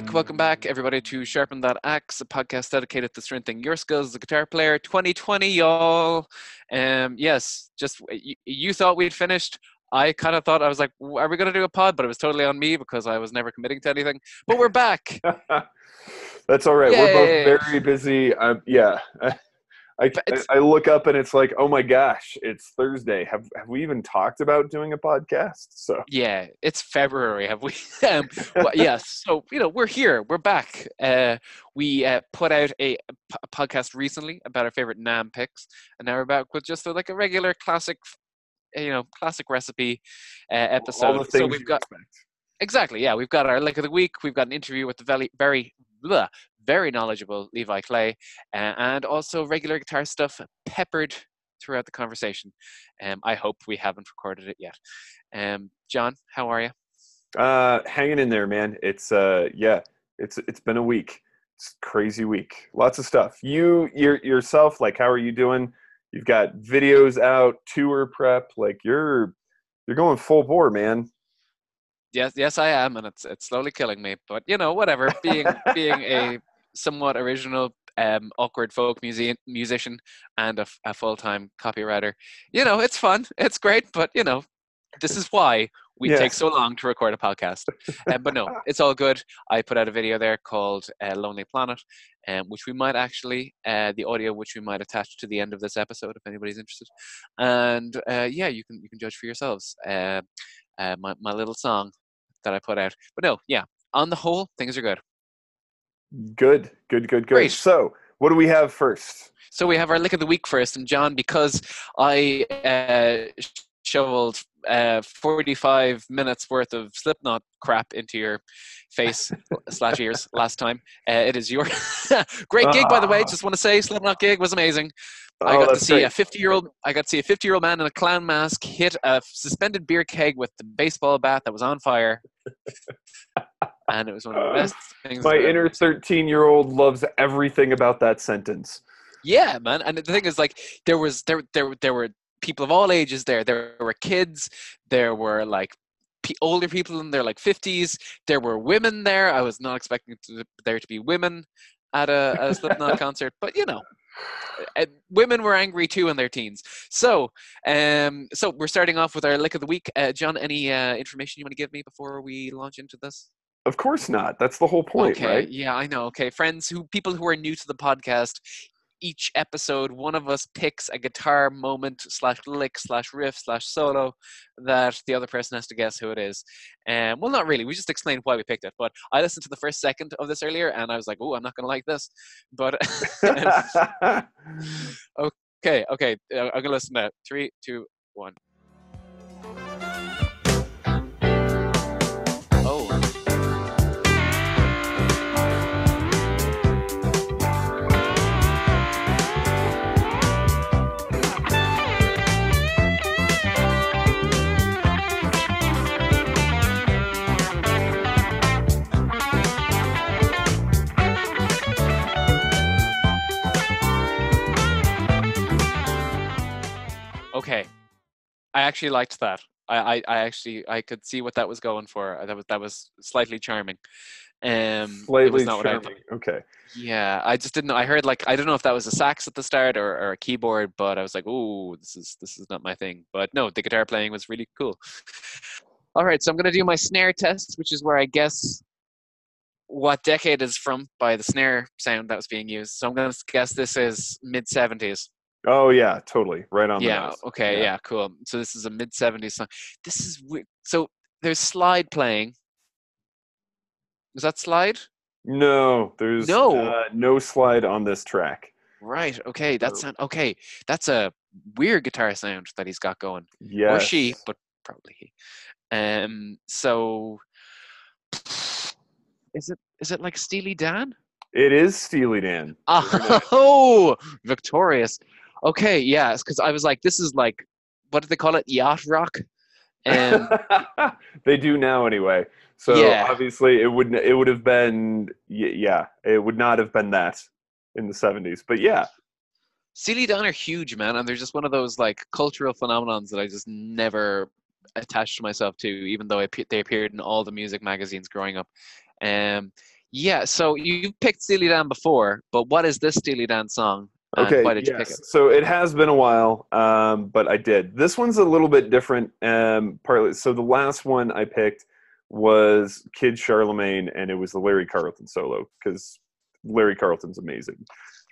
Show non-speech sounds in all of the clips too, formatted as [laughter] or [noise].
back. Welcome back, everybody, to Sharpen That Axe, a podcast dedicated to strengthening your skills as a guitar player. 2020, y'all. Um, yes, just you, you thought we'd finished. I kind of thought I was like, "Are we going to do a pod?" But it was totally on me because I was never committing to anything. But we're back. [laughs] That's all right. Yay. We're both very busy. Um, yeah. [laughs] I, I look up and it's like, oh my gosh, it's Thursday. Have have we even talked about doing a podcast? So yeah, it's February. Have we? [laughs] um, well, yes. So you know, we're here. We're back. Uh, we uh, put out a podcast recently about our favorite NAMM picks, and now we're back with just a, like a regular classic, uh, you know, classic recipe uh, episode. all the things so we've got expect. Exactly. Yeah, we've got our lick of the week. We've got an interview with the very, very, bleh, very knowledgeable Levi Clay, uh, and also regular guitar stuff peppered throughout the conversation. Um, I hope we haven't recorded it yet. Um, John, how are you? Uh, hanging in there, man. It's uh, yeah, it's it's been a week. It's a crazy week. Lots of stuff. You your yourself, like, how are you doing? You've got videos out, tour prep. Like, you're you're going full bore, man. Yes, yes, I am, and it's it's slowly killing me. But you know, whatever. Being [laughs] being a somewhat original, um, awkward folk music musician and a full time copywriter, you know, it's fun. It's great, but you know, this is why we Yeah. take so long to record a podcast. Um, but no, [laughs] it's all good. I put out a video there called uh, Lonely Planet, um, which we might actually, uh, the audio which we might attach to the end of this episode if anybody's interested. And uh, yeah, you can you can judge for yourselves. Uh, uh, my my little song that I put out. But no, yeah, on the whole, things are good. Good, good, good, good. Great. So, what do we have first? So we have our lick of the week first, and John, because I uh, shoveled uh, 45 minutes worth of Slipknot crap into your face [laughs] slash ears last time, uh, it is your [laughs] great gig, by the way. Ah. Just want to say, Slipknot gig was amazing. I Oh, got to see great. a 50 year old. I got to see a 50 year old man in a clown mask hit a suspended beer keg with the baseball bat that was on fire, [laughs] and it was one of the best things. My inner 13 year old loves everything about that sentence. Yeah, man. And the thing is, like, there was there there there were people of all ages there. There were kids. There were like older people in their like fifties. There were women there. I was not expecting to, there to be women at a, a Slipknot [laughs] concert, but you know. uh, women were angry too in their teens. So, um, so we're starting off with our lick of the week. Uh, John, any uh, information you want to give me before we launch into this? Of course not. That's the whole point, okay, right? yeah, I know. Okay, friends who people who are new to the podcast, each episode, one of us picks a guitar moment slash lick slash riff slash solo that the other person has to guess who it is. And well, not really. We just explained why we picked it. But I listened to the first second of this earlier, and I was like, "Oh, I'm not going to like this." But [laughs] [laughs] okay, okay, uh, I'm gonna listen to it. Three, two, one. Okay, I actually liked that. I, I, I actually I could see what that was going for. That was that was slightly charming. Um, it Slightly was not what I charming. Okay. Yeah, I just didn't know. I heard like I don't know if that was a sax at the start or, or a keyboard, but I was like, "Oh, this is this is not my thing." But no, the guitar playing was really cool. All right, so I'm gonna do my snare test, which is where I guess what decade is from by the snare sound that was being used. So I'm gonna guess this is mid '70s. Oh yeah, totally. Right on. the Yeah. Okay. Yeah. Yeah. Cool. So this is a mid '70s song. This is weird. So there's slide playing. Is that slide? No, there's No. uh, no slide on this track. Right. Okay. That's okay. That's a weird guitar sound that he's got going, Yeah. or she, but probably he. Um. So is it is it like Steely Dan? It is Steely Dan. [laughs] Oh, victorious. Okay. Yeah. Because I was like, this is like, what do they call it? Yacht rock. Um, [laughs] they do now anyway. So Yeah. obviously it wouldn't—it would have been yeah it would not have been that in the 70s. But yeah, Steely Dan are huge, man, and they're just one of those like cultural phenomenons that I just never attached myself to, even though pe- they appeared in all the music magazines growing up. Um, Yeah, so you picked Steely Dan before, but what is this Steely Dan song? And Okay, why did you yes. it? So it has been a while, um, but I did. This one's a little bit different. Um, partly, so the last one I picked was Kid Charlemagne, and it was the Larry Carlton solo because Larry Carlton's amazing.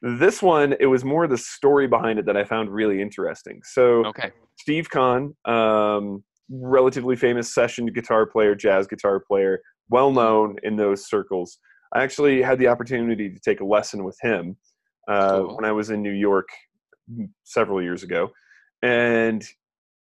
This one, it was more the story behind it that I found really interesting. So Okay. Steve Khan, um, relatively famous session guitar player, jazz guitar player, well known in those circles. I actually had the opportunity to take a lesson with him uh, Cool. when I was in New York several years ago. And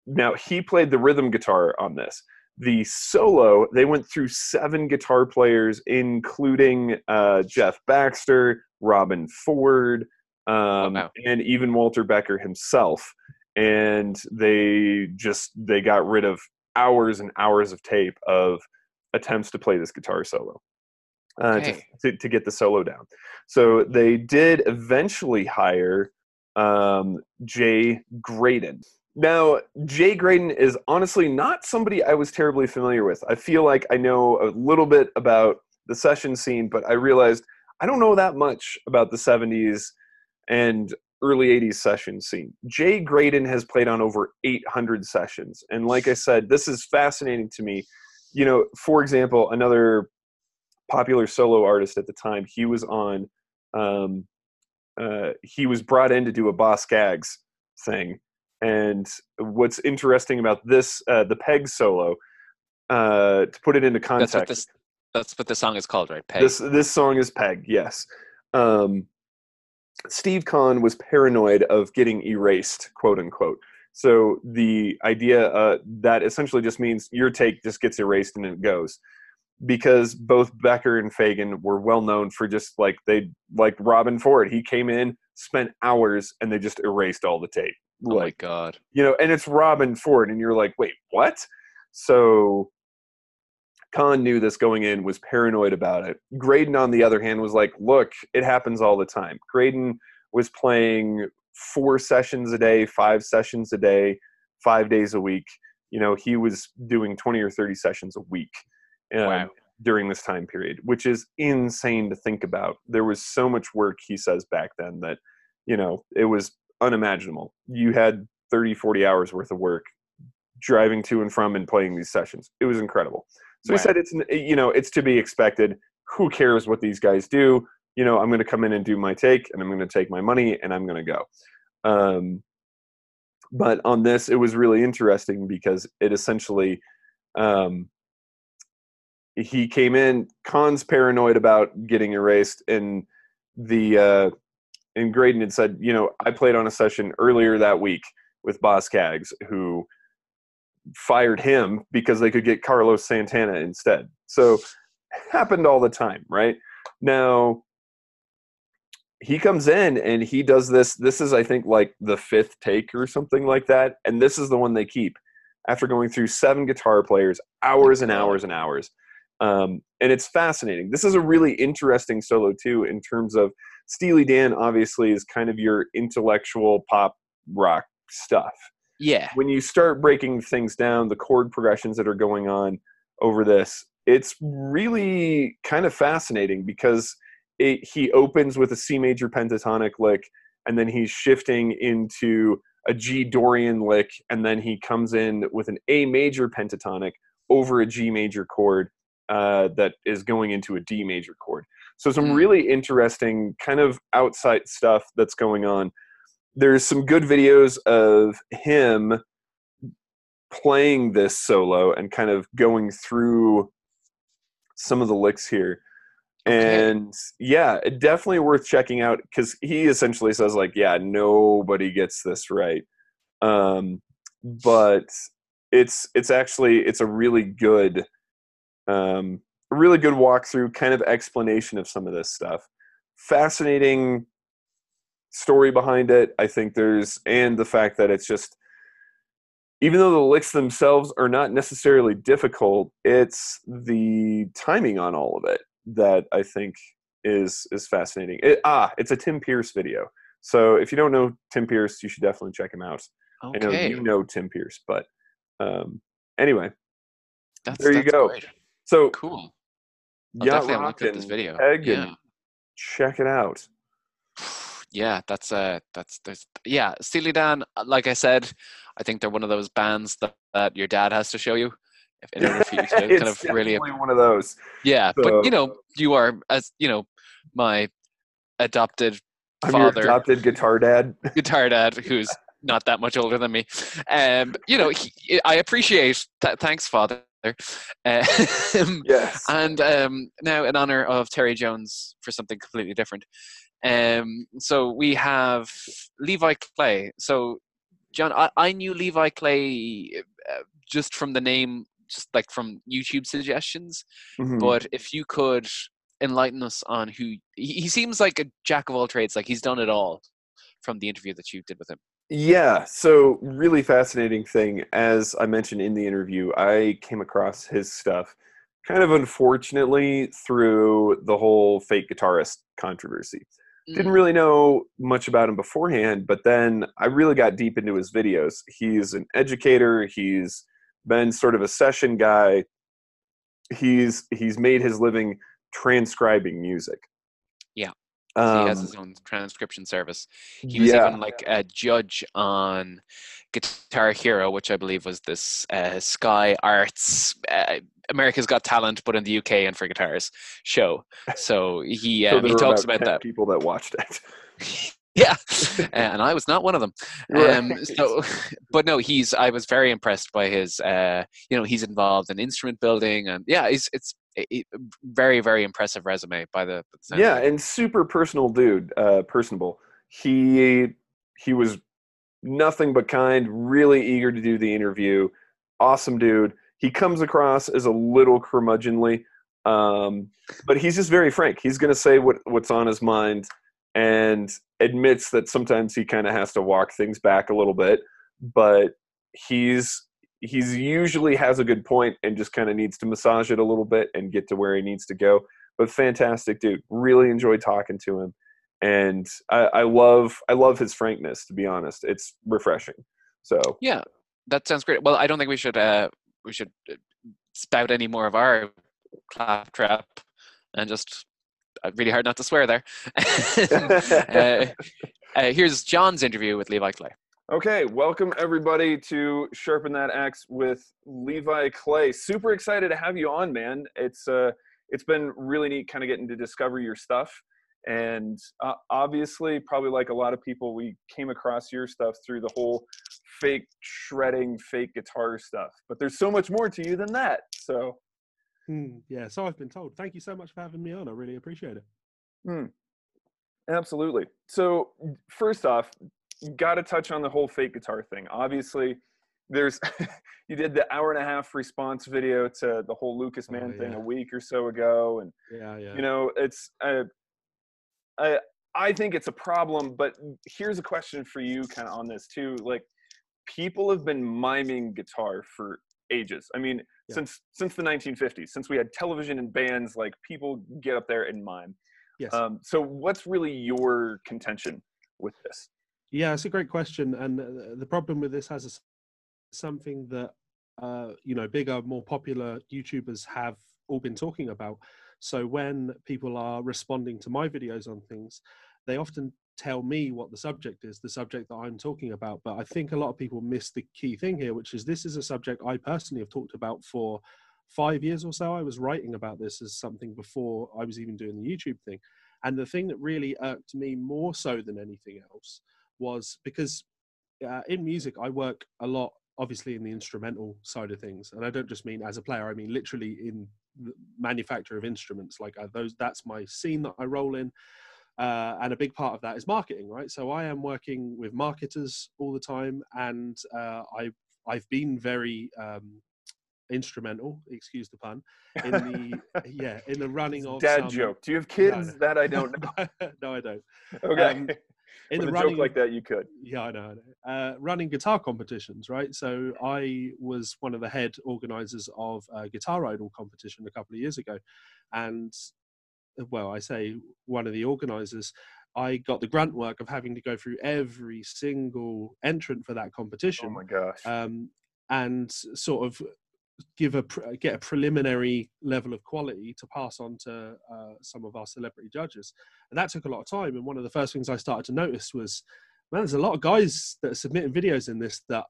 now he played the rhythm guitar on this. The solo, they went through seven guitar players, including uh, Jeff Baxter, Robben Ford, um, wow. and even Walter Becker himself. And they just they got rid of hours and hours of tape of attempts to play this guitar solo uh, Okay. to, to, to get the solo down. So they did eventually hire um, Jay Graydon. Now, Jay Graydon is honestly not somebody I was terribly familiar with. I feel like I know a little bit about the session scene, but I realized I don't know that much about the 70s and early 80s session scene. Jay Graydon has played on over 800 sessions. And like I said, this is fascinating to me. You know, for example, another popular solo artist at the time, he was on, um, uh, he was brought in to do a Boz Scaggs thing. And what's interesting about this, uh, the Peg solo, uh, to put it into That's context, what this that's what the song is called, right? Peg. this this song is Peg, yes. Um, Steve Khan was paranoid of getting erased, quote unquote. So the idea uh, that essentially just means your take just gets erased and it goes, because both Becker and Fagen were well known for just like they like Robben Ford. He came in, spent hours, and they just erased all the tape. oh my Like god. you know, and it's Robben Ford, and you're like, wait, what? So Khan knew this going in, was paranoid about it. Graydon, on the other hand, was like, look, it happens all the time. Graydon was playing four sessions a day, five sessions a day, five days a week. You know, he was doing 20 or 30 sessions a week um, Wow. during this time period, which is insane to think about. There was so much work, he says, back then that, you know, it was unimaginable. You had 30, 40 hours worth of work driving to and from and playing these sessions. It was incredible. So Wow. he said it's you know it's to be expected. Who cares what these guys do? You know I'm going to come in and do my take, and I'm going to take my money, and I'm going to go. Um, but on this, it was really interesting because it essentially um, he came in. Khan's paranoid about getting erased, and the uh, and Graydon had said, you know, I played on a session earlier that week with Boz Scaggs, who fired him because they could get Carlos Santana instead. So happened all the time, right? Now he comes in and he does this. This is, I think, like the fifth take or something like that. And this is the one they keep after going through seven guitar players, hours and hours and hours. Um, and it's fascinating. This is a really interesting solo, too, in terms of Steely Dan, obviously, is kind of your intellectual pop rock stuff Yeah. when you start breaking things down, the chord progressions that are going on over this, it's really kind of fascinating because it, he opens with a C major pentatonic lick, and then he's shifting into a G Dorian lick, and then he comes in with an A major pentatonic over a G major chord uh, that is going into a D major chord. So some Hmm. really interesting kind of outside stuff that's going on. There's some good videos of him playing this solo and kind of going through some of the licks here. Okay. And yeah, definitely worth checking out because he essentially says like, yeah, nobody gets this right. Um, but it's it's actually it's a really good um, a really good walkthrough kind of explanation of some of this stuff. Fascinating story behind it. I think there's and the fact that it's just even though the licks themselves are not necessarily difficult, it's the timing on all of it that I think is is fascinating. It, ah, it's a Tim Pierce video. So if you don't know Tim Pierce, you should definitely check him out. I know Okay. you know Tim Pierce, but um, anyway, That's, there you go. great. So Cool. I'll Yacht definitely look at this video. Peg Yeah. check it out. [sighs] yeah, that's uh that's there's yeah, Steely Dan, uh, like I said, I think they're one of those bands that, that your dad has to show you if in order for you [laughs] to kind of really one of those. yeah. But you know, you are as you know, my adopted I'm father adopted guitar dad. [laughs] guitar dad who's not that much older than me. Um, you know, he, I appreciate that. Thanks, father. Uh, Yes. and um, now, in honor of Terry Jones, for something completely different. Um, so we have Levi Clay. So, John, I, I knew Levi Clay uh, just from the name, just like from YouTube suggestions. Mhm. But if you could enlighten us on who he, he seems like a jack of all trades, like he's done it all from the interview that you did with him. Yeah, so really fascinating thing. As I mentioned in the interview, I came across his stuff kind of unfortunately through the whole fake guitarist controversy. Didn't mm. really know much about him beforehand, but then I really got deep into his videos. He's an educator, he's been sort of a session guy. He's he's made his living transcribing music. Um, he has his own transcription service. He was yeah. even like a judge on Guitar Hero, which I believe was this uh, Sky Arts uh, America's Got Talent, but in the UK and for guitars show. So he So um, there he talks about about that. people that watched it. [laughs] Yeah, [laughs] and I was not one of them. Um, so, [laughs] but no, he's. I was very impressed by his. Uh, you know, he's involved in instrument building, and yeah, it's it's a, a very very impressive resume by the. the yeah and super personal dude uh personable he he was nothing but kind really eager to do the interview awesome dude he comes across as a little curmudgeonly um but he's just very frank he's going to say what what's on his mind and admits that sometimes he kind of has to walk things back a little bit but he's he's usually has a good point and just kind of needs to massage it a little bit and get to where he needs to go but fantastic dude. Really enjoyed talking to him, and I, I love I love his frankness. To be honest, it's refreshing. So Yeah, that sounds great. Well, I don't think we should uh, we should uh, spout any more of our claptrap and just really hard not to swear there. [laughs] [laughs] uh, uh, here's John's interview with Levi Clay. okay, welcome everybody to Sharpen That Axe with Levi Clay. Super excited to have you on, man. It's uh it's been really neat, kind of getting to discover your stuff. And uh, obviously, probably like a lot of people, we came across your stuff through the whole fake shredding, fake guitar stuff. But there's so much more to you than that. So Hmm, yeah, so I've been told. Thank you so much for having me on. I really appreciate it. Absolutely. So, first off, you got to touch on the whole fake guitar thing. Obviously, there's [laughs] you did the hour and a half response video to the whole Lucas Oh, Man thing yeah. a week or so ago, and Yeah, yeah. you know it's uh, I I think it's a problem. But here's a question for you, kind of on this too. Like, people have been miming guitar for ages. I mean, Yeah. since since the 1950s, since we had television and bands, like people get up there and mime. yes. Um, so, what's really your contention with this? Yeah, it's a great question, and uh, the problem with this has a something that uh, you know bigger, more popular YouTubers have all been talking about. So when people are responding to my videos on things, they often tell me what the subject is, the subject that I'm talking about. But I think a lot of people miss the key thing here, which is this is a subject I personally have talked about for five years or so. I was writing about this as something before I was even doing the YouTube thing. And the thing that really irked me more so than anything else was because uh, in music I work a lot, obviously in the instrumental side of things, and I don't just mean as a player. I mean literally in the manufacture of instruments. Like uh, those, that's my scene that I roll in, uh, and a big part of that is marketing, right? So I am working with marketers all the time, and uh, I I've been very um, instrumental, excuse the pun, in the [laughs] yeah in the running of Dad some, joke. Do you have kids no. that I don't [laughs] know? no, I don't. Okay. Um, In With the a running joke like that, you could. yeah, I know. I know. Uh, running guitar competitions, right? So I was one of the head organizers of a Guitar Idol competition a couple of years ago, and well, I say one of the organizers. I got the grunt work of having to go through every single entrant for that competition. Oh competition, my gosh. um, and sort of give a get a preliminary level of quality to pass on to uh, some of our celebrity judges and that took a lot of time and one of the first things i started to notice was man there's a lot of guys that are submitting videos in this that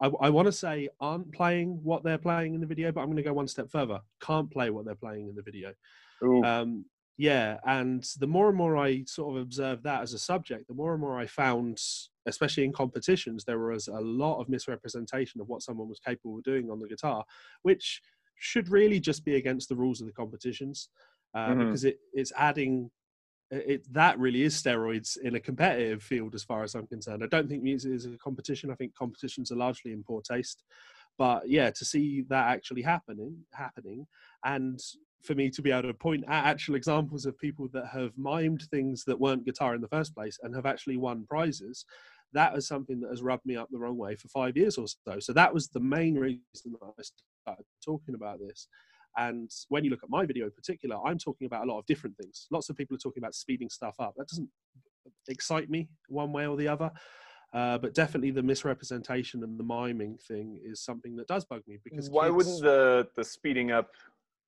i, I want to say aren't playing what they're playing in the video but i'm going to go one step further can't play what they're playing in the video um, yeah and the more and more i sort of observed that as a subject the more and more i found especially in competitions there was a lot of misrepresentation of what someone was capable of doing on the guitar which should really just be against the rules of the competitions uh, mm-hmm. because it, it's adding it that really is steroids in a competitive field as far as i'm concerned i don't think music is a competition i think competitions are largely in poor taste but yeah to see that actually happening happening and for me to be able to point at actual examples of people that have mimed things that weren't guitar in the first place and have actually won prizes that is something that has rubbed me up the wrong way for five years or so. So that was the main reason that i started talking about this. And when you look at my video in particular i'm talking about a lot of different things. Lots of people are talking about speeding stuff up. That doesn't excite me one way or the other. Uh, but definitely the misrepresentation and the miming thing is something that does bug me because why kids... wouldn't the the speeding up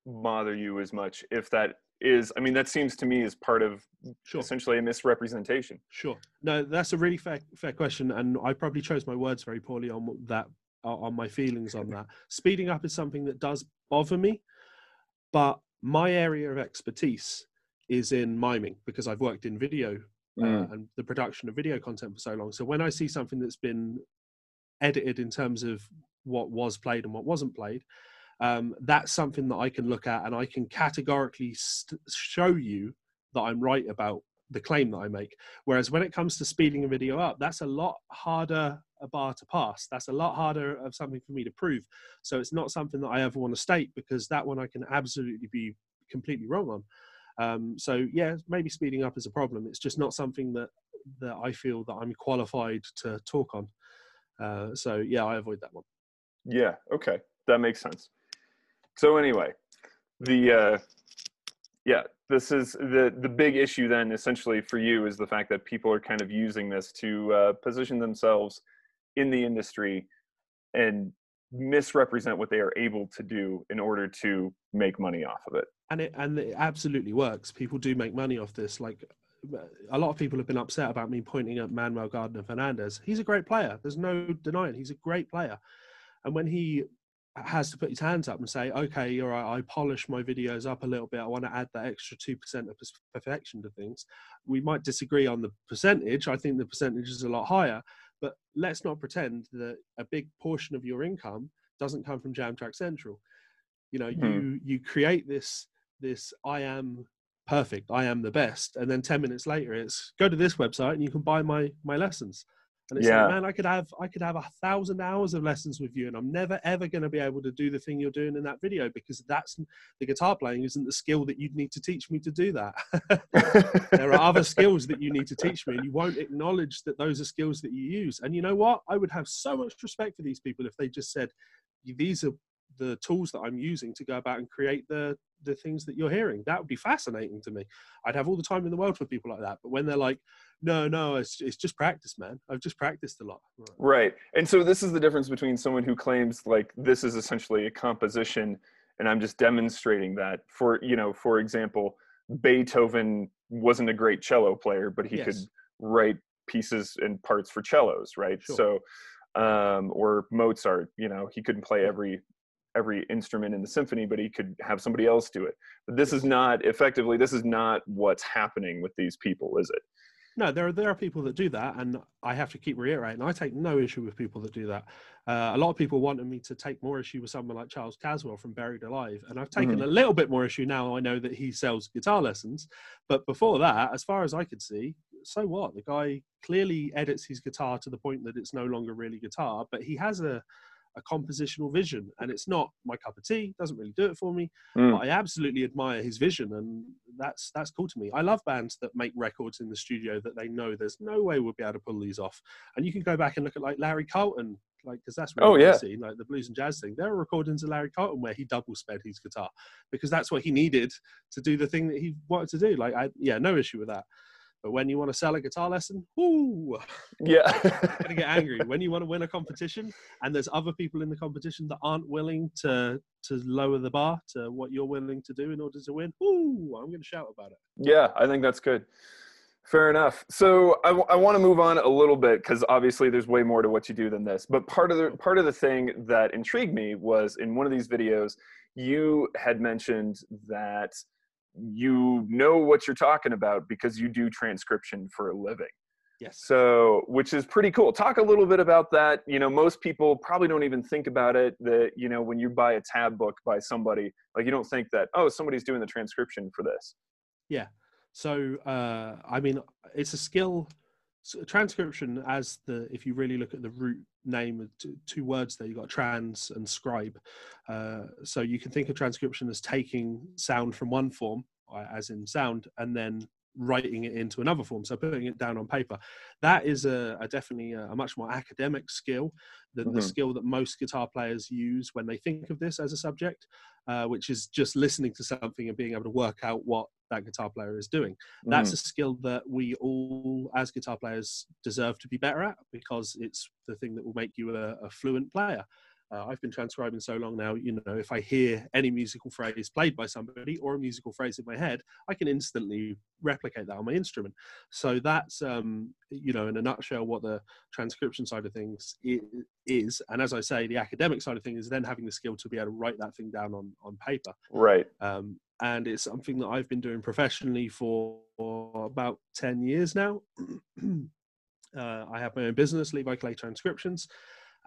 bother you as much if that is i mean that seems to me as part of sure. essentially a misrepresentation sure no that's a really fair fair question and i probably chose my words very poorly on that on my feelings on that [laughs] speeding up is something that does bother me but my area of expertise is in miming because i've worked in video uh, mm. and the production of video content for so long so when i see something that's been edited in terms of what was played and what wasn't played um, that's something that I can look at and I can categorically st- show you that I'm right about the claim that I make. Whereas when it comes to speeding a video up, that's a lot harder a bar to pass. That's a lot harder of something for me to prove. So it's not something that I ever want to state because that one I can absolutely be completely wrong on. Um, so yeah, maybe speeding up is a problem. It's just not something that that I feel that I'm qualified to talk on. Uh, so yeah, I avoid that one. Yeah. Okay, that makes sense so anyway the uh yeah this is the the big issue then essentially for you is the fact that people are kind of using this to uh, position themselves in the industry and misrepresent what they are able to do in order to make money off of it and it and it absolutely works people do make money off this like a lot of people have been upset about me pointing at Manuel Gardner Fernandes. He's a great player. There's no denying he's a great player. And when he has to put his hands up and say, okay, all right, I polish my videos up a little bit. I want to add that extra 2% of perfection to things. We might disagree on the percentage. I think the percentage is a lot higher, but let's not pretend that a big portion of your income doesn't come from Jam Track Central. You know, mm-hmm. you, you create this, this I am perfect, I am the best. And then 10 minutes later, it's go to this website and you can buy my, my lessons. And it's yeah. like, man, I could have I could have a thousand hours of lessons with you, and I'm never ever going to be able to do the thing you're doing in that video because that's the guitar playing isn't the skill that you'd need to teach me to do that. [laughs] there are other skills that you need to teach me, and you won't acknowledge that those are skills that you use. And you know what? I would have so much respect for these people if they just said, "These are the tools that I'm using to go about and create the the things that you're hearing. That would be fascinating to me. I'd have all the time in the world for people like that. But when they're like, no, no, it's it's just practice, man. I've just practiced a lot. Right. And so this is the difference between someone who claims like this is essentially a composition and I'm just demonstrating that. For you know, for example, Beethoven wasn't a great cello player, but he yes. could write pieces and parts for cellos, right? Sure. So um, or Mozart, you know, he couldn't play every every instrument in the symphony, but he could have somebody else do it. But this is not effectively. This is not what's happening with these people, is it? No, there are there are people that do that, and I have to keep reiterating. I take no issue with people that do that. Uh, a lot of people wanted me to take more issue with someone like Charles Caswell from Buried Alive, and I've taken mm-hmm. a little bit more issue now. I know that he sells guitar lessons, but before that, as far as I could see, so what? The guy clearly edits his guitar to the point that it's no longer really guitar, but he has a a compositional vision. And it's not my cup of tea doesn't really do it for me mm. but i absolutely admire his vision and that's that's cool to me. I love bands that make records in the studio that they know there's no way we'll be able to pull these off. And you can go back and look at like larry carlton like because that's really oh yeah. see, like the blues and jazz thing. There are recordings of larry carlton where he double sped his guitar because that's what he needed to do the thing that he wanted to do. Like i yeah no issue with that But when you want to sell a guitar lesson, ooh, Yeah. [laughs] gonna get [laughs] angry. when you want to win a competition, and there's other people in the competition that aren't willing to to lower the bar to what you're willing to do in order to win, ooh, I'm gonna shout about it. Yeah, I think that's good. Fair enough. So I, want to move on a little bit because obviously there's way more to what you do than this. But part of the part of the thing that intrigued me was in one of these videos you had mentioned that you know what you're talking about because you do transcription for a living. Yes. So, which is pretty cool. Talk a little bit about that. You know, most people probably don't even think about it that, you know, when you buy a tab book by somebody, like you don't think that, oh, somebody's doing the transcription for this. Yeah. So, uh, I mean, it's a skill. So transcription, as the if you really look at the root name of two, words there, you got trans and scribe. Uh, so you can think of transcription as taking sound from one form, as in sound, and then writing it into another form so putting it down on paper that is a, a definitely a, a, much more academic skill than mm-hmm. the skill that most guitar players use when they think of this as a subject uh, which is just listening to something and being able to work out what that guitar player is doing mm-hmm. that's a skill that we all as guitar players deserve to be better at because it's the thing that will make you a, a fluent player uh, I've been transcribing so long now, you know, if I hear any musical phrase played by somebody or a musical phrase in my head, I can instantly replicate that on my instrument. So that's, um, you know, in a nutshell, what the transcription side of things is. And as I say, the academic side of things is then having the skill to be able to write that thing down on, on paper. Right. Um, and it's something that I've been doing professionally for, for about 10 years now. [clears throat] uh, I have my own business, Levi Clay Transcriptions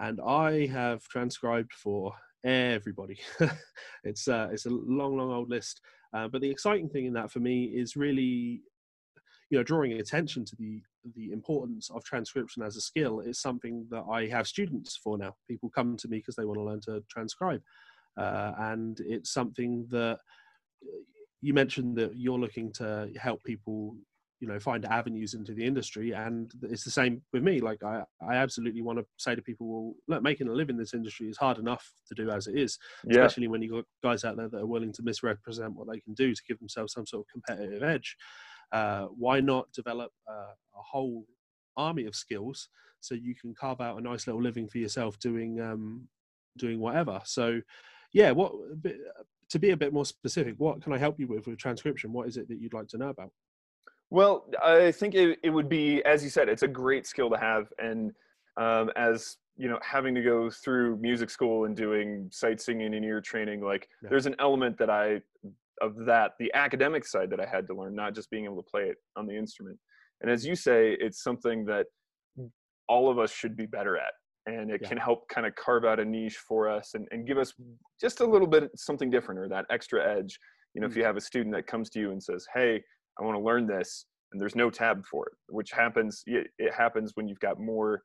and I have transcribed for everybody. [laughs] it's uh, it's a long, long old list. Uh, but the exciting thing in that for me is really, you know, drawing attention to the the importance of transcription as a skill is something that I have students for now. People come to me because they want to learn to transcribe, uh, and it's something that you mentioned that you're looking to help people you know find avenues into the industry. And it's the same with me. Like i i absolutely want to say to people well look making a living in this industry is hard enough to do as it is yeah. especially when you've got guys out there that are willing to misrepresent what they can do to give themselves some sort of competitive edge. Uh, why not develop uh, a whole army of skills so you can carve out a nice little living for yourself doing um, doing whatever? So yeah what to be a bit more specific what can i help you with with transcription? What is it that you'd like to know about well, I think it, it would be, as you said, it's a great skill to have. And um, as you know, having to go through music school and doing sight singing and ear training, like yeah. there's an element that I, of that, the academic side that I had to learn, not just being able to play it on the instrument. And as you say, it's something that all of us should be better at. And it yeah. can help kind of carve out a niche for us and, and give us just a little bit something different or that extra edge. You know, mm-hmm. if mm. you have a student that comes to you and says, Hey, I want to learn this, and there's no tab for it, which happens. It, it happens when you've got more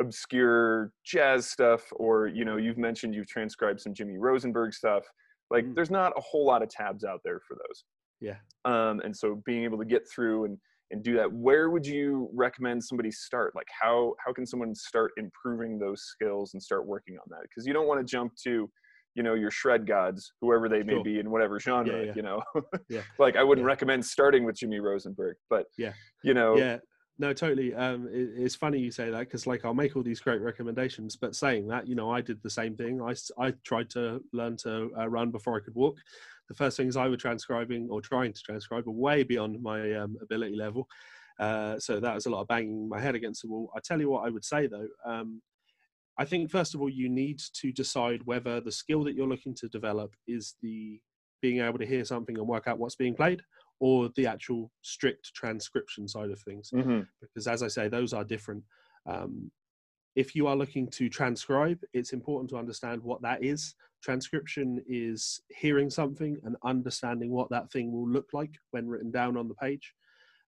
obscure jazz stuff, or you know, you've mentioned you've transcribed some Jimmy Rosenberg stuff. Like, mm. there's not a whole lot of tabs out there for those. Yeah. Um, and so being able to get through and and do that where would you recommend somebody start like how how can someone start improving those skills and start working on that because you don't want to jump to you know your shred gods whoever they may sure. be in whatever genre yeah, yeah. you know? [laughs] Yeah. like i wouldn't recommend starting with jimmy rosenberg but yeah. you know yeah. No totally um it, it's funny you say that because like i'll make all these great recommendations but saying that you know i did the same thing. I i tried to learn to uh, run before i could walk. The first things i was transcribing or trying to transcribe were way beyond my um, ability level. Uh, so that was a lot of banging my head against the wall. I tell you what i would say though um, I think first of all you need to decide whether the skill that you're looking to develop is the being able to hear something and work out what's being played or the actual strict transcription side of things. Mm-hmm. because as i say those are different. Um, if you are looking to transcribe it's important to understand what that is. Transcription is hearing something and understanding what that thing will look like when written down on the page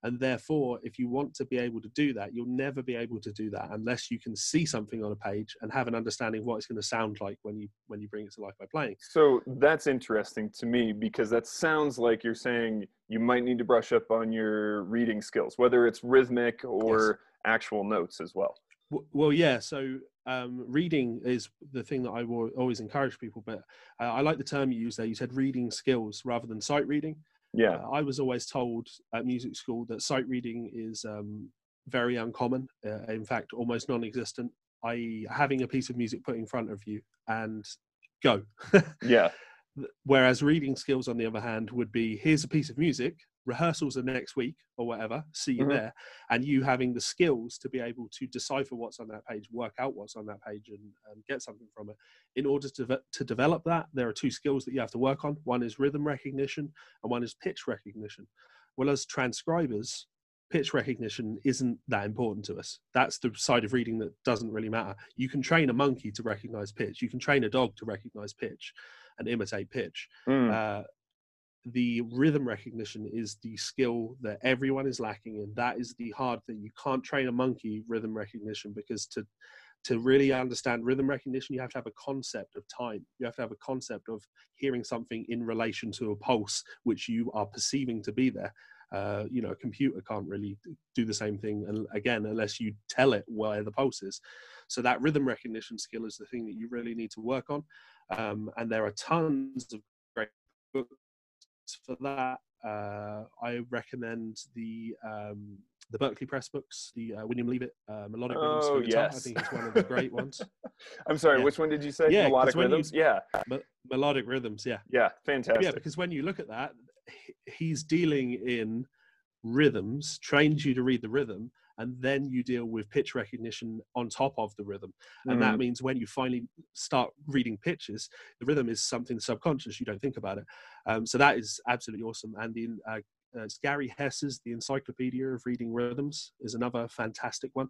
and therefore, if you want to be able to do that, you'll never be able to do that unless you can see something on a page and have an understanding of what it's going to sound like when you when you bring it to life by playing. So that's interesting to me because that sounds like you're saying you might need to brush up on your reading skills, whether it's rhythmic or yes. actual notes as well. Well, yeah. So um, reading is the thing that I will always encourage people, but uh, I like the term you used there. You said reading skills rather than sight reading Yeah. Uh, I was always told at music school that sight reading is um, very uncommon, uh, in fact, almost non existent, i.e., having a piece of music put in front of you and go. [laughs] Yeah. Whereas reading skills, on the other hand, would be here's a piece of music, rehearsals are next week or whatever, see you Mhm. there, and you having the skills to be able to decipher what's on that page, work out what's on that page, and, and get something from it. In order to, ve- to develop that, there are two skills that you have to work on one is rhythm recognition, and one is pitch recognition. Well, as transcribers, pitch recognition isn't that important to us. That's the side of reading that doesn't really matter. You can train a monkey to recognize pitch, you can train a dog to recognize pitch and imitate pitch. Mm. Uh, the rhythm recognition is the skill that everyone is lacking in. That is the hard thing. You can't train a monkey rhythm recognition because to to really understand rhythm recognition, you have to have a concept of time. You have to have a concept of hearing something in relation to a pulse, which you are perceiving to be there. Uh, you know, a computer can't really do the same thing and again unless you tell it where the pulse is. So that rhythm recognition skill is the thing that you really need to work on. Um, and there are tons of great books for that. Uh, I recommend the um, the Berklee Press books, the uh, William Leavitt uh, Melodic Rhythms Oh, Guitar. I think it's one of the great ones. [laughs] I'm sorry, yeah. which one did you say? Yeah, Melodic when you- rhythms? Yeah. Me- melodic rhythms, yeah. Yeah. Fantastic. Yeah, because when you look at that, he's dealing in rhythms, trains you to read the rhythm, and then you deal with pitch recognition on top of the rhythm. And that Mhm. means when you finally start reading pitches, the rhythm is something subconscious. You don't think about it. Um, so that is absolutely awesome. And the, uh, uh, Gary Hess's The Encyclopedia of Reading Rhythms is another fantastic one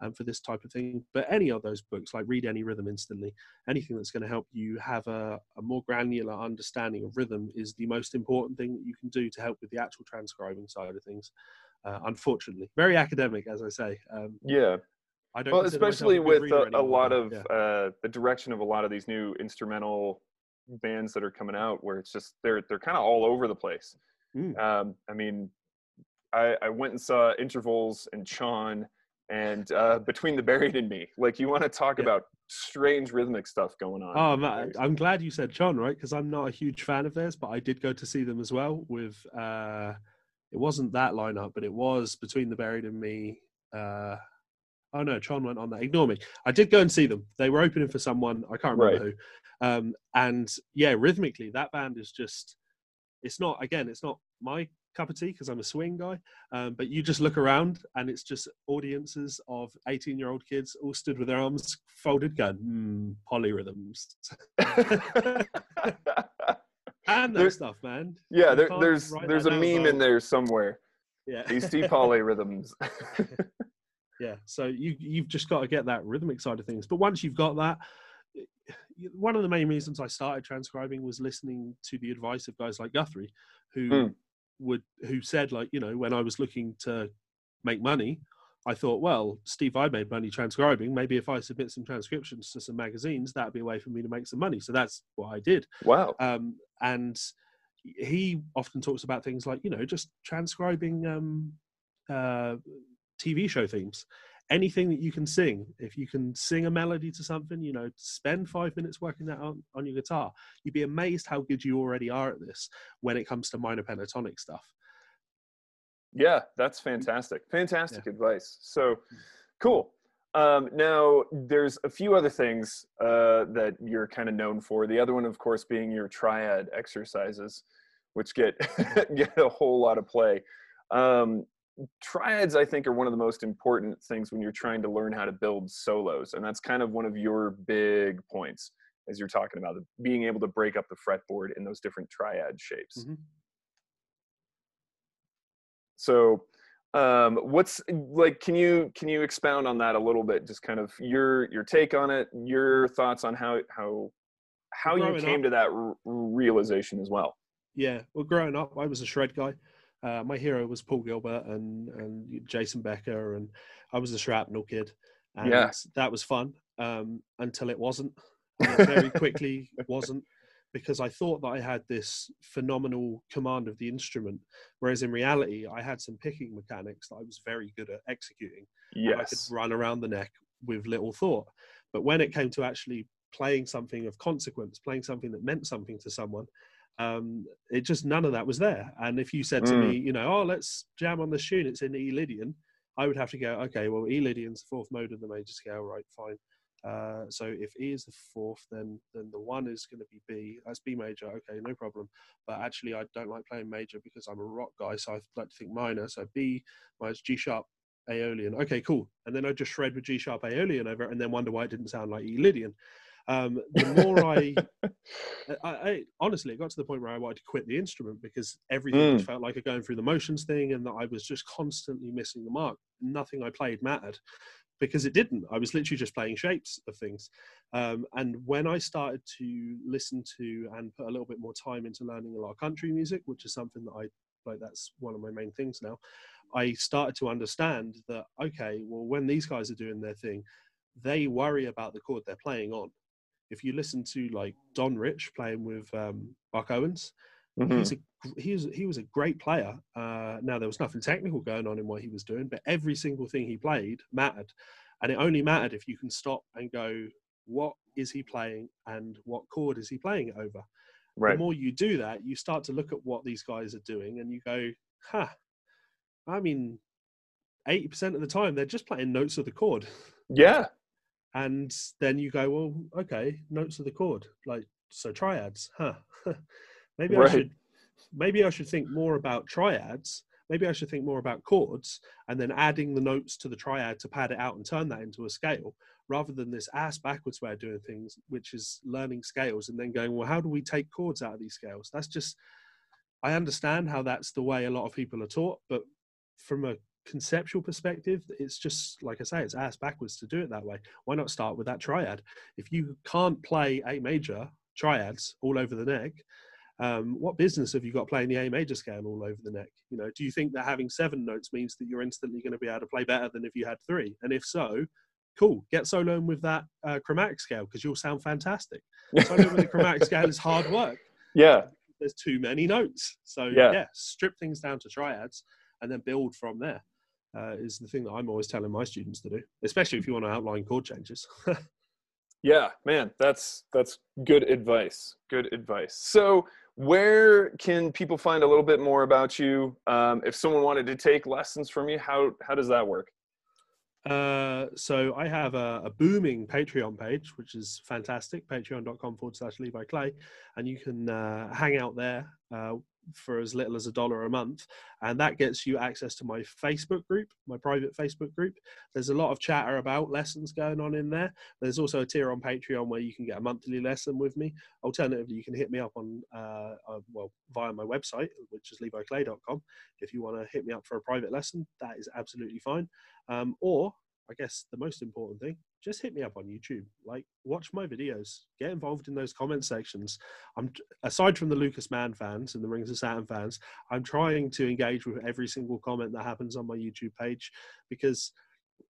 um, for this type of thing. But any of those books, like Read Any Rhythm Instantly, anything that's going to help you have a, a more granular understanding of rhythm is the most important thing that you can do to help with the actual transcribing side of things. Uh, unfortunately, very academic, as I say. Um, yeah. I don't. Well, especially with a, a lot of yeah. uh, the direction of a lot of these new instrumental bands that are coming out, where it's just they're they're kind of all over the place. Mm. Um, I mean, I, I went and saw Intervals and Chon and uh, Between the Buried and Me. Like, you want to talk Yeah. about strange rhythmic stuff going on? Oh, man, I'm glad you said John, right? Because I'm not a huge fan of theirs, but I did go to see them as well. With uh, it wasn't that lineup, but it was between the buried and me. Uh, oh no, John went on that. Ignore me. I did go and see them. They were opening for someone I can't remember who. Um, and yeah, rhythmically, that band is just. It's not again. It's not my cup of tea because I'm a swing guy. Um, but you just look around and it's just audiences of 18 year old kids all stood with their arms folded, going, hmm, polyrhythms. [laughs] [laughs] [laughs] and that There- stuff, man. yeah, there, there's there's a meme though. in there somewhere. Yeah. these Hasty [laughs] polyrhythms. [laughs] yeah. So you you've just got to get that rhythmic side of things. But once you've got that, one of the main reasons I started transcribing was listening to the advice of guys like Guthrie, who Mm. would who said like you know when I was looking to make money. I thought, well, Steve, I made money transcribing. Maybe if I submit some transcriptions to some magazines, that'd be a way for me to make some money. So that's what I did. wow. um, and he often talks about things like you know just transcribing um, uh, TV show themes. Anything that you can sing, if you can sing a melody to something, you know, spend five minutes working that on, on your guitar. You'd be amazed how good you already are at this when it comes to minor pentatonic stuff. Yeah, that's fantastic. Fantastic advice. So cool. Um, now, there's a few other things uh, that you're kind of known for. The other one, of course, being your triad exercises, which get [laughs] get a whole lot of play. Um, triads, I think, are one of the most important things when you're trying to learn how to build solos, and that's kind of one of your big points as you're talking about being able to break up the fretboard in those different triad shapes. Mhm. So, um, what's like? Can you can you expound on that a little bit? Just kind of your your take on it, your thoughts on how how how you came up- to that r- realization as well. Yeah, well, growing up, I was a shred guy. Uh, my hero was Paul Gilbert and and Jason Becker, and I was a shrapnel kid, and Yeah. that was fun um, until it wasn't. It very [laughs] quickly wasn't because I thought that I had this phenomenal command of the instrument, whereas in reality, I had some picking mechanics that I was very good at executing. and I could run around the neck with little thought. But when it came to actually playing something of consequence, playing something that meant something to someone, Um, it just none of that was there. And if you said to Mm. me, you know, oh, let's jam on this tune, it's in E Lydian, I would have to go, okay, well, E Lydian's the fourth mode of the major scale, right? Fine. Uh, so if E is the fourth, then then the one is going to be B. That's B major. Okay, no problem. But actually, I don't like playing major because I'm a rock guy, so I like to think minor. So B minus G sharp Aeolian. Okay, cool. And then I just shred with G sharp Aeolian over it, and then wonder why it didn't sound like E Lydian. Um, the more I, [laughs] I, I honestly, it got to the point where I wanted to quit the instrument because everything Mm. felt like a going through the motions thing, and that I was just constantly missing the mark. Nothing I played mattered because it didn't. I was literally just playing shapes of things. Um, and when I started to listen to and put a little bit more time into learning a lot of country music, which is something that I like, that's one of my main things now. I started to understand that okay, well, when these guys are doing their thing, they worry about the chord they're playing on. If you listen to like Don Rich playing with um, Buck Owens, Mhm. he's a he was he was a great player. Uh, now there was nothing technical going on in what he was doing, but every single thing he played mattered, and it only mattered if you can stop and go, what is he playing and what chord is he playing it over? Right. The more you do that, you start to look at what these guys are doing, and you go, huh. I mean, eighty percent of the time they're just playing notes of the chord, Yeah. and then you go, well, okay, notes of the chord, like so triads, huh? [laughs] maybe Right. I should, maybe I should think more about triads. Maybe I should think more about chords, and then adding the notes to the triad to pad it out and turn that into a scale, rather than this ass backwards way of doing things, which is learning scales and then going, well, how do we take chords out of these scales? That's just, I understand how that's the way a lot of people are taught, but from a conceptual perspective, it's just like I say, it's ass backwards to do it that way. Why not start with that triad? If you can't play A major triads all over the neck, um, what business have you got playing the A major scale all over the neck? You know, do you think that having seven notes means that you're instantly going to be able to play better than if you had three? And if so, cool, get soloing with that uh, chromatic scale because you'll sound fantastic. [laughs] Soloing with the chromatic scale is hard work. yeah. There's too many notes. So Yeah. yeah, strip things down to triads and then build from there. Uh, is the thing that I'm always telling my students to do, especially if you want to outline chord changes. [laughs] Yeah, man, that's that's good advice. Good advice. So, where can people find a little bit more about you? Um, if someone wanted to take lessons from you, how how does that work? Uh, so I have a, a booming Patreon page, which is fantastic. Patreon.com forward slash Levi Clay, and you can uh, hang out there uh, for as little as a dollar a month, and that gets you access to my Facebook group, my private Facebook group. There's a lot of chatter about lessons going on in there. There's also a tier on Patreon where you can get a monthly lesson with me. Alternatively, you can hit me up on uh, uh, well via my website, which is leviclay.com. If you want to hit me up for a private lesson, that is absolutely fine. Um, or I guess the most important thing, just hit me up on YouTube. Like, watch my videos, get involved in those comment sections. I'm aside from the Lucas Mann fans and the Rings of Saturn fans, I'm trying to engage with every single comment that happens on my YouTube page because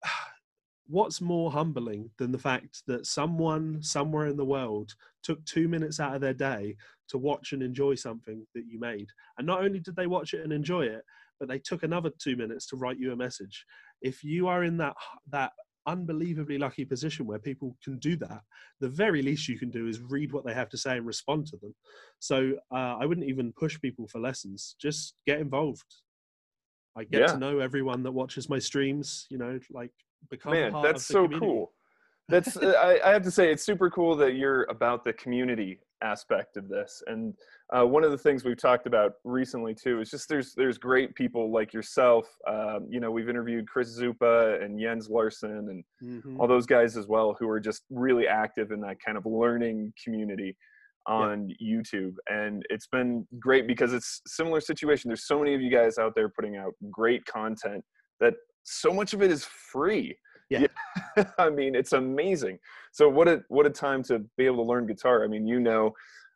[sighs] what's more humbling than the fact that someone somewhere in the world took two minutes out of their day to watch and enjoy something that you made? And not only did they watch it and enjoy it, but they took another two minutes to write you a message. If you are in that that unbelievably lucky position where people can do that, the very least you can do is read what they have to say and respond to them. So uh, I wouldn't even push people for lessons. Just get involved. I get Yeah. to know everyone that watches my streams. You know, like become Man, part that's of the so community. cool. That's uh, I, I have to say it's super cool that you're about the community aspect of this. And uh, one of the things we've talked about recently too is just there's there's great people like yourself. Um, you know, we've interviewed Chris Zoupa and Jens Larsen and Mhm. all those guys as well who are just really active in that kind of learning community on YouTube. And it's been great because it's similar situation. There's so many of you guys out there putting out great content that so much of it is free. Yeah. [laughs] I mean, it's amazing. So what a what a time to be able to learn guitar. I mean, you know,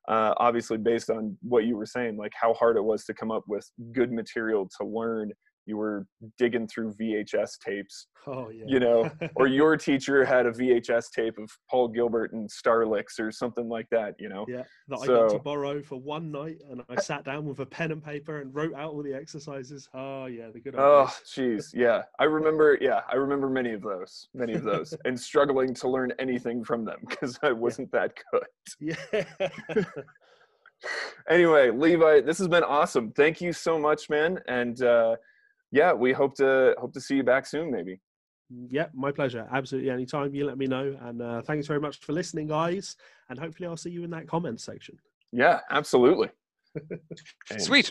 uh, obviously based on what you were saying, like how hard it was to come up with good material to learn. You were digging through VHS tapes Oh yeah. you know, or [laughs] your teacher had a VHS tape of Paul Gilbert and Starlicks or something like that, you know. Yeah, that I got to borrow for one night, and I sat down with a pen and paper and wrote out all the exercises. Oh yeah, the good old Oh, jeez, yeah. I remember, yeah, I remember many of those, many of those, and struggling to learn anything from them because I wasn't that good. Yeah. [laughs] [laughs] anyway, Levi, this has been awesome. Thank you so much, man. And uh, yeah, we hope to hope to see you back soon, maybe. Yeah, my pleasure. Absolutely. Anytime you let me know. And uh, thanks very much for listening, guys. And hopefully, I'll see you in that comment section. Yeah, absolutely. [laughs] Sweet.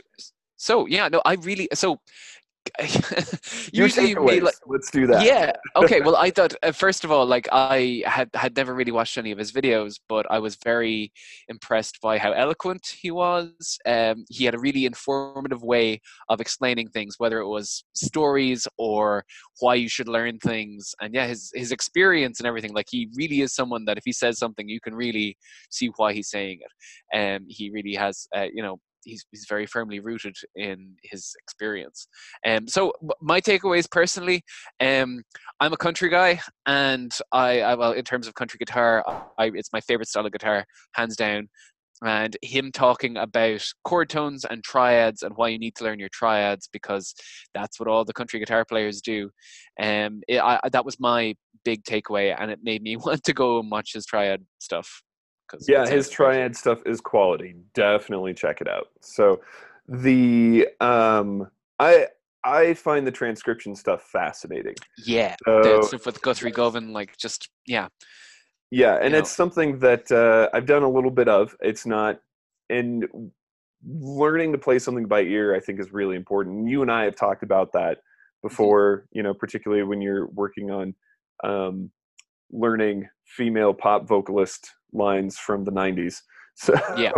So yeah, no, I really so Your [laughs] usually me, like, Let's do that. yeah. Okay well i thought uh, first of all like i had had never really watched any of his videos but i was very impressed by how eloquent he was. Um, he had a really informative way of explaining things whether it was stories or why you should learn things. And yeah his his experience and everything like he really is someone that if he says something you can really see why he's saying it. Um he really has uh, you know he's, he's very firmly rooted in his experience um, so my takeaways personally um, I'm a country guy, and I, I well, in terms of country guitar, I, it's my favorite style of guitar, hands down. And him talking about chord tones and triads and why you need to learn your triads because that's what all the country guitar players do. Um, it, I, that was my big takeaway, and it made me [laughs] want to go and watch his triad stuff. 'Cause yeah his triad stuff is quality. Definitely check it out. So the um i i find the transcription stuff fascinating. Yeah, the stuff with Guthrie Govan, like just yeah, yeah and you it's something that uh i've done a little bit of. It's not and learning to play something by ear i think is really important. You and i have talked about that before you know particularly when you're working on um learning female pop vocalist lines from the 90s [laughs] so Yeah.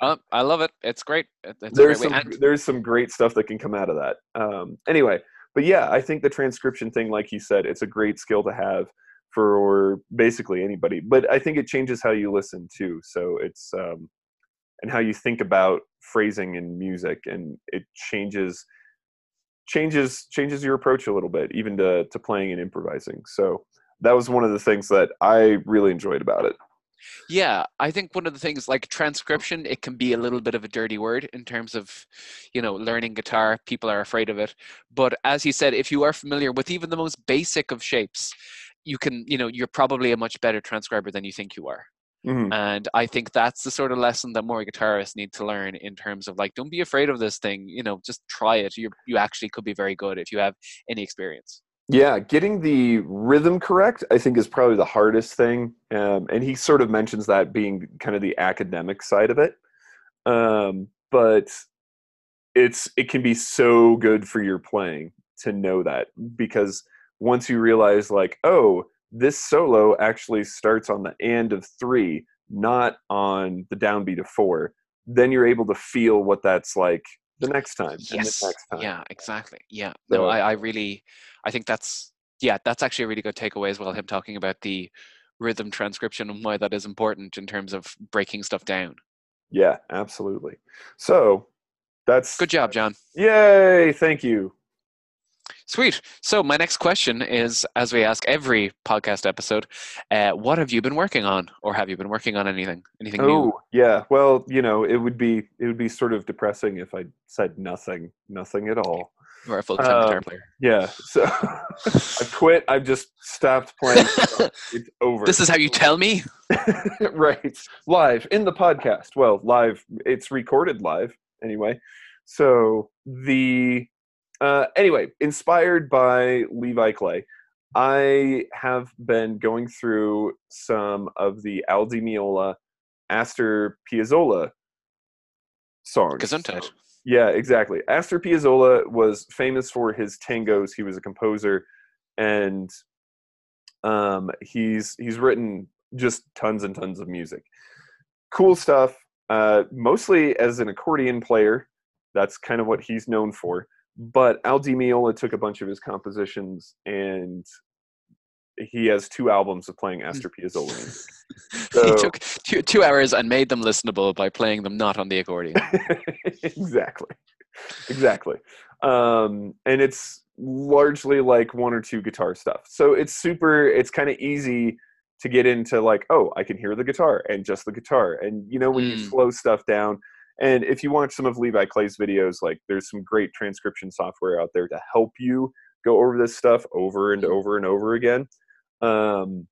uh, I love it. It's great. It's there's great some there's some great stuff that can come out of that. Um, anyway, but yeah, I think the transcription thing, like you said, it's a great skill to have for basically anybody. But I think it changes how you listen too. So it's um, and how you think about phrasing in music, and it changes changes changes your approach a little bit, even to to playing and improvising. So that was one of the things that I really enjoyed about it. Yeah, I think one of the things like transcription, it can be a little bit of a dirty word in terms of, you know, learning guitar. People are afraid of it. But as he said, if you are familiar with even the most basic of shapes, you can, you know, you're probably a much better transcriber than you think you are. Mhm. And I think that's the sort of lesson that more guitarists need to learn in terms of like, don't be afraid of this thing. You know, just try it. You you actually could be very good if you have any experience. Yeah, getting the rhythm correct, I think, is probably the hardest thing. Um, and he sort of mentions that being kind of the academic side of it. Um, but it's it can be so good for your playing to know that because once you realize, like, oh, this solo actually starts on the end of three, not on the downbeat of four, then you're able to feel what that's like the next time Yes. the next time. Yeah, exactly. Yeah. So- No, I, I really, I think that's, yeah, that's actually a really good takeaway as well. Him talking about the rhythm transcription and why that is important in terms of breaking stuff down. Yeah, absolutely. So that's Good job, John. Yay! Thank you. Sweet. So my next question is, as we ask every podcast episode, uh, what have you been working on, or have you been working on anything? Anything new? Oh, yeah. Well, you know, it would be it would be sort of depressing if I said nothing, nothing at all. Or a full-time guitar Um, player? Yeah. So [laughs] I've quit. I've just stopped playing. [laughs] it's over. This is how you tell me. [laughs] right. Live in the podcast. Well, live. It's recorded live anyway. So the uh, anyway, inspired by Levi Clay, I have been going through some of the Al Di Meola, Astor Piazzolla songs. Gesundheit. Yeah, exactly. Astor Piazzolla was famous for his tangos. He was a composer, and um, he's he's written just tons and tons of music. Cool stuff. Uh, mostly as an accordion player. That's kind of what he's known for. But Al Di Meola took a bunch of his compositions, and he has two albums of playing Astor Piazzolla [laughs] music. So- he took two, two hours and made them listenable by playing them not on the accordion. [laughs] exactly exactly um and it's largely like one or two guitar stuff so it's super it's kind of easy to get into like oh i can hear the guitar and just the guitar and you know when you Mm. slow stuff down and if you watch some of levi clay's videos like there's some great transcription software out there to help you go over this stuff over and over and over again um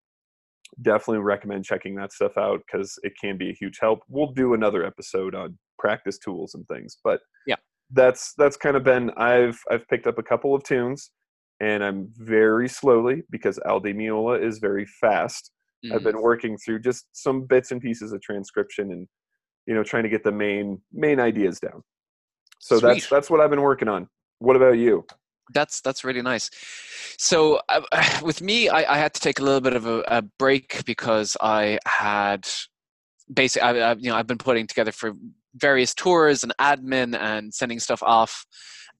definitely recommend checking that stuff out because it can be a huge help we'll do another episode on practice tools and things. But Yeah. that's that's kind of been I've I've picked up a couple of tunes, and I'm very slowly because Al Di Meola is very fast. I've Mhm. been working through just some bits and pieces of transcription and you know trying to get the main main ideas down. So that's that's what I've been working on. What about you? That's that's really nice. So uh, [sighs] with me, I, I had to take a little bit of a, a break because I had basically, I, I, you know, I've been putting together for various tours and admin and sending stuff off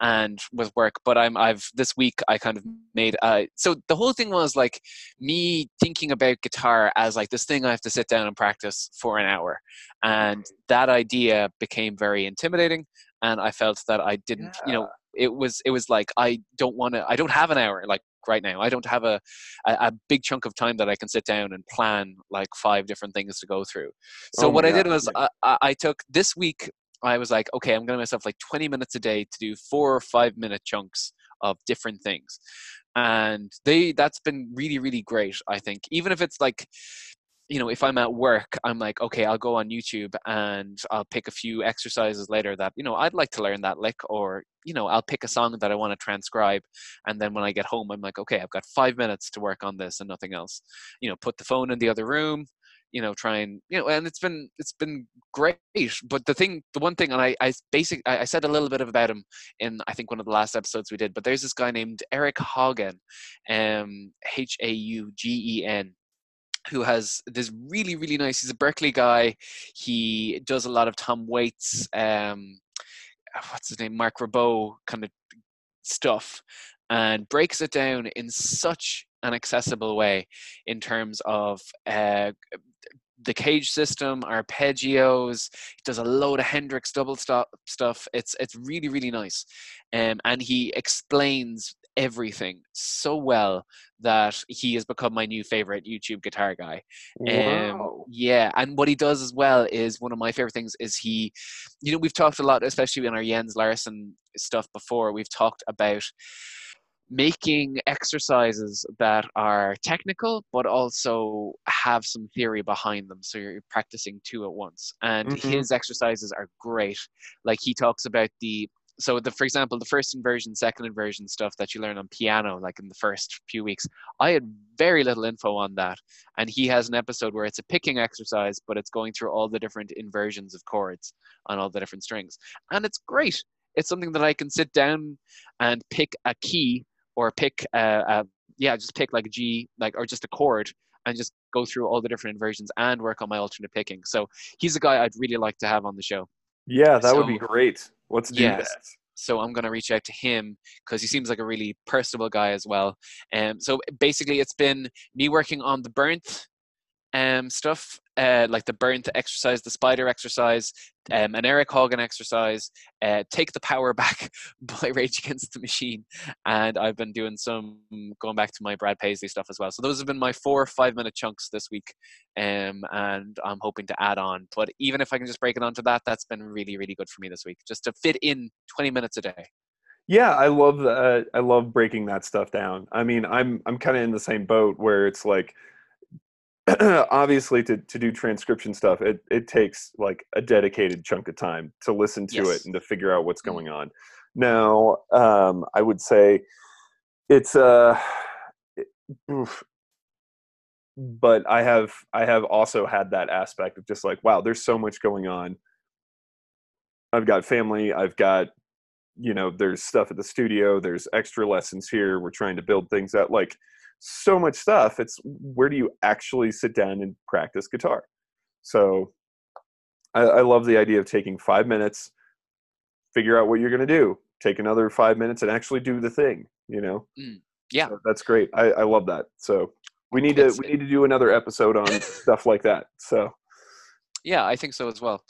and with work. But I'm I've this week I kind of made uh so the whole thing was like me thinking about guitar as like this thing I have to sit down and practice for an hour, and that idea became very intimidating. And I felt that I didn't, you know, it was it was like I don't want to I don't have an hour like right now I don't have a, a a big chunk of time that I can sit down and plan like five different things to go through so Oh what I did was I I took this week I was like okay I'm gonna myself like 20 minutes a day to do four or five minute chunks of different things and they that's been really really great I think even if it's like you know, if I'm at work, I'm like, okay, I'll go on YouTube and I'll pick a few exercises later that, you know, I'd like to learn that lick, or, you know, I'll pick a song that I want to transcribe. And then when I get home, I'm like, okay, I've got five minutes to work on this and nothing else. You know, put the phone in the other room, you know, try and, you know, and it's been, it's been great. But the thing, the one thing, and I, I basic, I said a little bit about him in, I think one of the last episodes we did, but there's this guy named Eric Haugen, um, H A U G E N who has this really really nice he's a Berklee guy he does a lot of tom waits um what's his name Marc Ribot kind of stuff and breaks it down in such an accessible way in terms of uh, the cage system, arpeggios. He does a load of Hendrix double stop stuff. It's it's really really nice, um, and he explains everything so well that he has become my new favorite YouTube guitar guy. Um, Wow. yeah, and what he does as well is one of my favorite things is he, you know, we've talked a lot, especially in our Jens Larsen stuff before. We've talked about making exercises that are technical but also have some theory behind them so you're practicing two at once. And Mhm. his exercises are great. Like he talks about the so the for example the first inversion second inversion stuff that you learn on piano like in the first few weeks. I had very little info on that. And he has an episode where it's a picking exercise but it's going through all the different inversions of chords on all the different strings. And it's great. It's something that i can sit down and pick a key or pick a, yeah just pick like a g like or just a chord and just go through all the different inversions and work on my alternate picking so he's a guy i'd really like to have on the show Yeah, that would be great. Let's do Yes. that. so I'm going to reach out to him because he seems like a really personable guy as well. Um, so basically, it's been me working on the burnt um, stuff, uh, like the burn burnt exercise, the spider exercise, um, an Eric Haugen exercise, uh, take the power [laughs] back by Rage Against the Machine, and I've been doing some going back to my Brad Paisley stuff as well. So those have been my four or five minute chunks this week, um, and I'm hoping to add on. But even if I can just break it onto that, that's been really really good for me this week, just to fit in 20 minutes a day. Yeah, I love the, I love breaking that stuff down. I mean, I'm I'm kind of in the same boat where it's like [clears throat] obviously to to do transcription stuff, it it takes like a dedicated chunk of time to listen to Yes. it and to figure out what's Mm. going on. Now, um, I would say it's uh it- oof. but I have I have also had that aspect of just like wow, there's so much going on. I've got family, I've got you know, there's stuff at the studio, there's extra lessons here, we're trying to build things out like so much stuff. It's where do you actually sit down and practice guitar? So I, I love the idea of taking five minutes, figure out what you're gonna do, take another five minutes and actually do the thing, you know? Yeah. So that's great. I, I love that. So we need to we need to do another episode on [laughs] stuff like that. So Yeah, I think so as well.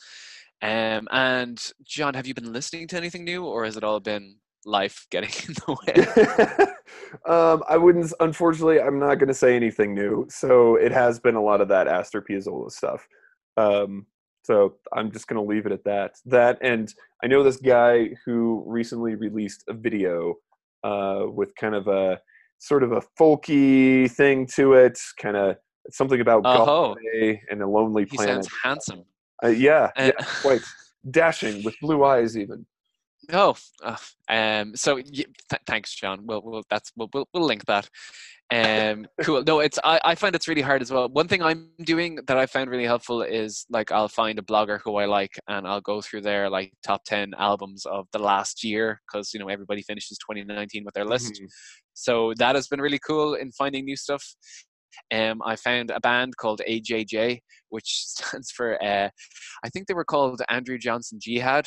Um, and John, have you been listening to anything new, or has it all been life getting [laughs] in the [laughs] way? um, I wouldn't. Unfortunately, I'm not going to say anything new. So it has been a lot of that Astor Piazzolla stuff. Um, so I'm just going to leave it at that. That and I know this guy who recently released a video uh, with kind of a sort of a folky thing to it, kind of something about Oh. Galway and a lonely planet. he sounds handsome. Uh, yeah, Uh, yeah, quite. [laughs] dashing with blue eyes, even. Oh, uh, um, so th- thanks, John. We'll, we'll that's we'll, we'll, we'll link that. Um, cool. No, it's I, I find it's really hard as well. One thing I'm doing that I found really helpful is like I'll find a blogger who I like and I'll go through their like top ten albums of the last year because you know everybody finishes 2019 with their list. Mhm. So that has been really cool in finding new stuff. Um, I found a band called AJJ, which [laughs] stands for uh, I think they were called Andrew Johnson Jihad,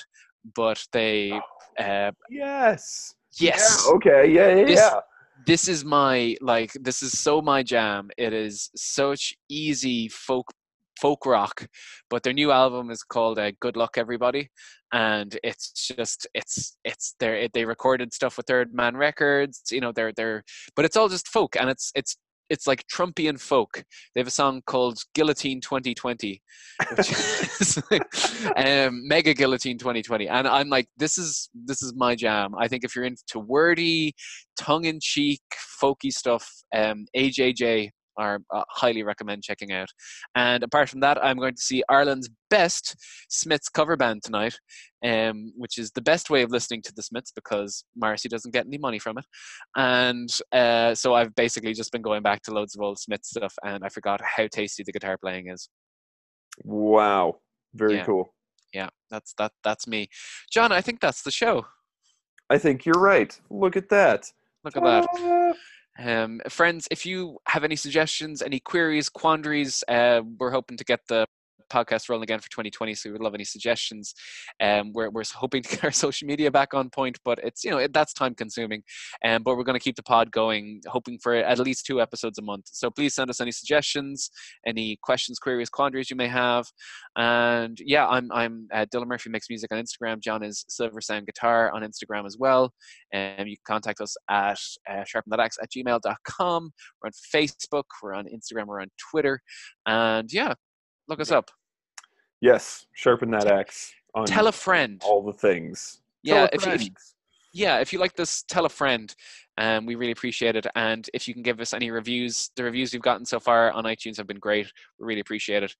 but they uh, Yes. yes Yeah, okay. Yeah. Yeah. This- yeah. this is my like this is so my jam it is such easy folk folk rock but their new album is called uh, good luck everybody and it's just it's it's they they recorded stuff with third man records you know they're they're but it's all just folk and it's it's it's like Trumpian folk. They have a song called Guillotine 2020, which [laughs] is um, Mega Guillotine 2020, and I'm like, this is this is my jam. I think if you're into wordy, tongue-in-cheek, folky stuff, um, AJJ are uh, highly recommend checking out. And apart from that, I'm going to see Ireland's best Smiths cover band tonight, um, which is the best way of listening to the Smiths because Morrissey doesn't get any money from it. And uh, so I've basically just been going back to loads of old Smith stuff, and I forgot how tasty the guitar playing is. Wow. Very Yeah. cool. Yeah, that's that. That's me, John. I think that's the show. I think you're right. Look at that. Look at that. Um, friends, if you have any suggestions, any queries, quandaries, uh, we're hoping to get the podcast rolling again for 2020 so we would love any suggestions. Um we're, we're hoping to get our [laughs] social media back on point but it's you know it, that's time consuming. Um but we're going to keep the pod going hoping for at least two episodes a month. So please send us any suggestions any questions queries quandaries you may have. And yeah i'm i'm uh, dylan murphy makes music on instagram. John is silver sound guitar on instagram as well. And you can contact us at uh, sharpenthatx at gmail.com we're on facebook. We're on instagram. We're on twitter. And yeah look us up Yes. Sharpen that axe on tell a friend all the things. Yeah if you, if, yeah if you like this tell a friend um, we really appreciate it and if you can give us any reviews the reviews we've gotten so far on itunes have been great we really appreciate it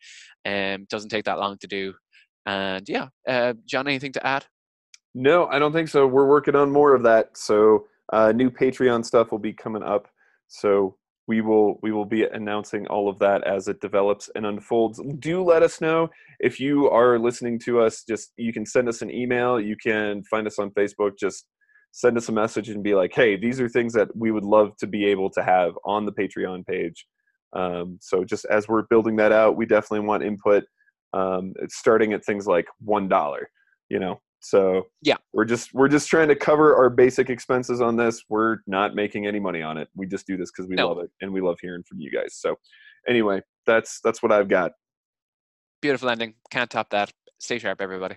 um, doesn't take that long to do and yeah uh, john anything to add No, I don't think so. We're working on more of that. So uh, new Patreon stuff will be coming up. So we will we will be announcing all of that as it develops and unfolds. Do let us know if you are listening to us. Just you can send us an email. You can find us on Facebook. Just send us a message and be like, hey, these are things that we would love to be able to have on the Patreon page. Um, so just as we're building that out, we definitely want input. Um, starting at things like one dollar. You know, so Yeah. we're just we're just trying to cover our basic expenses on this. We're not making any money on it. We just do this because we No. love it and we love hearing from you guys. So anyway, that's that's what I've got. beautiful ending can't top that stay sharp everybody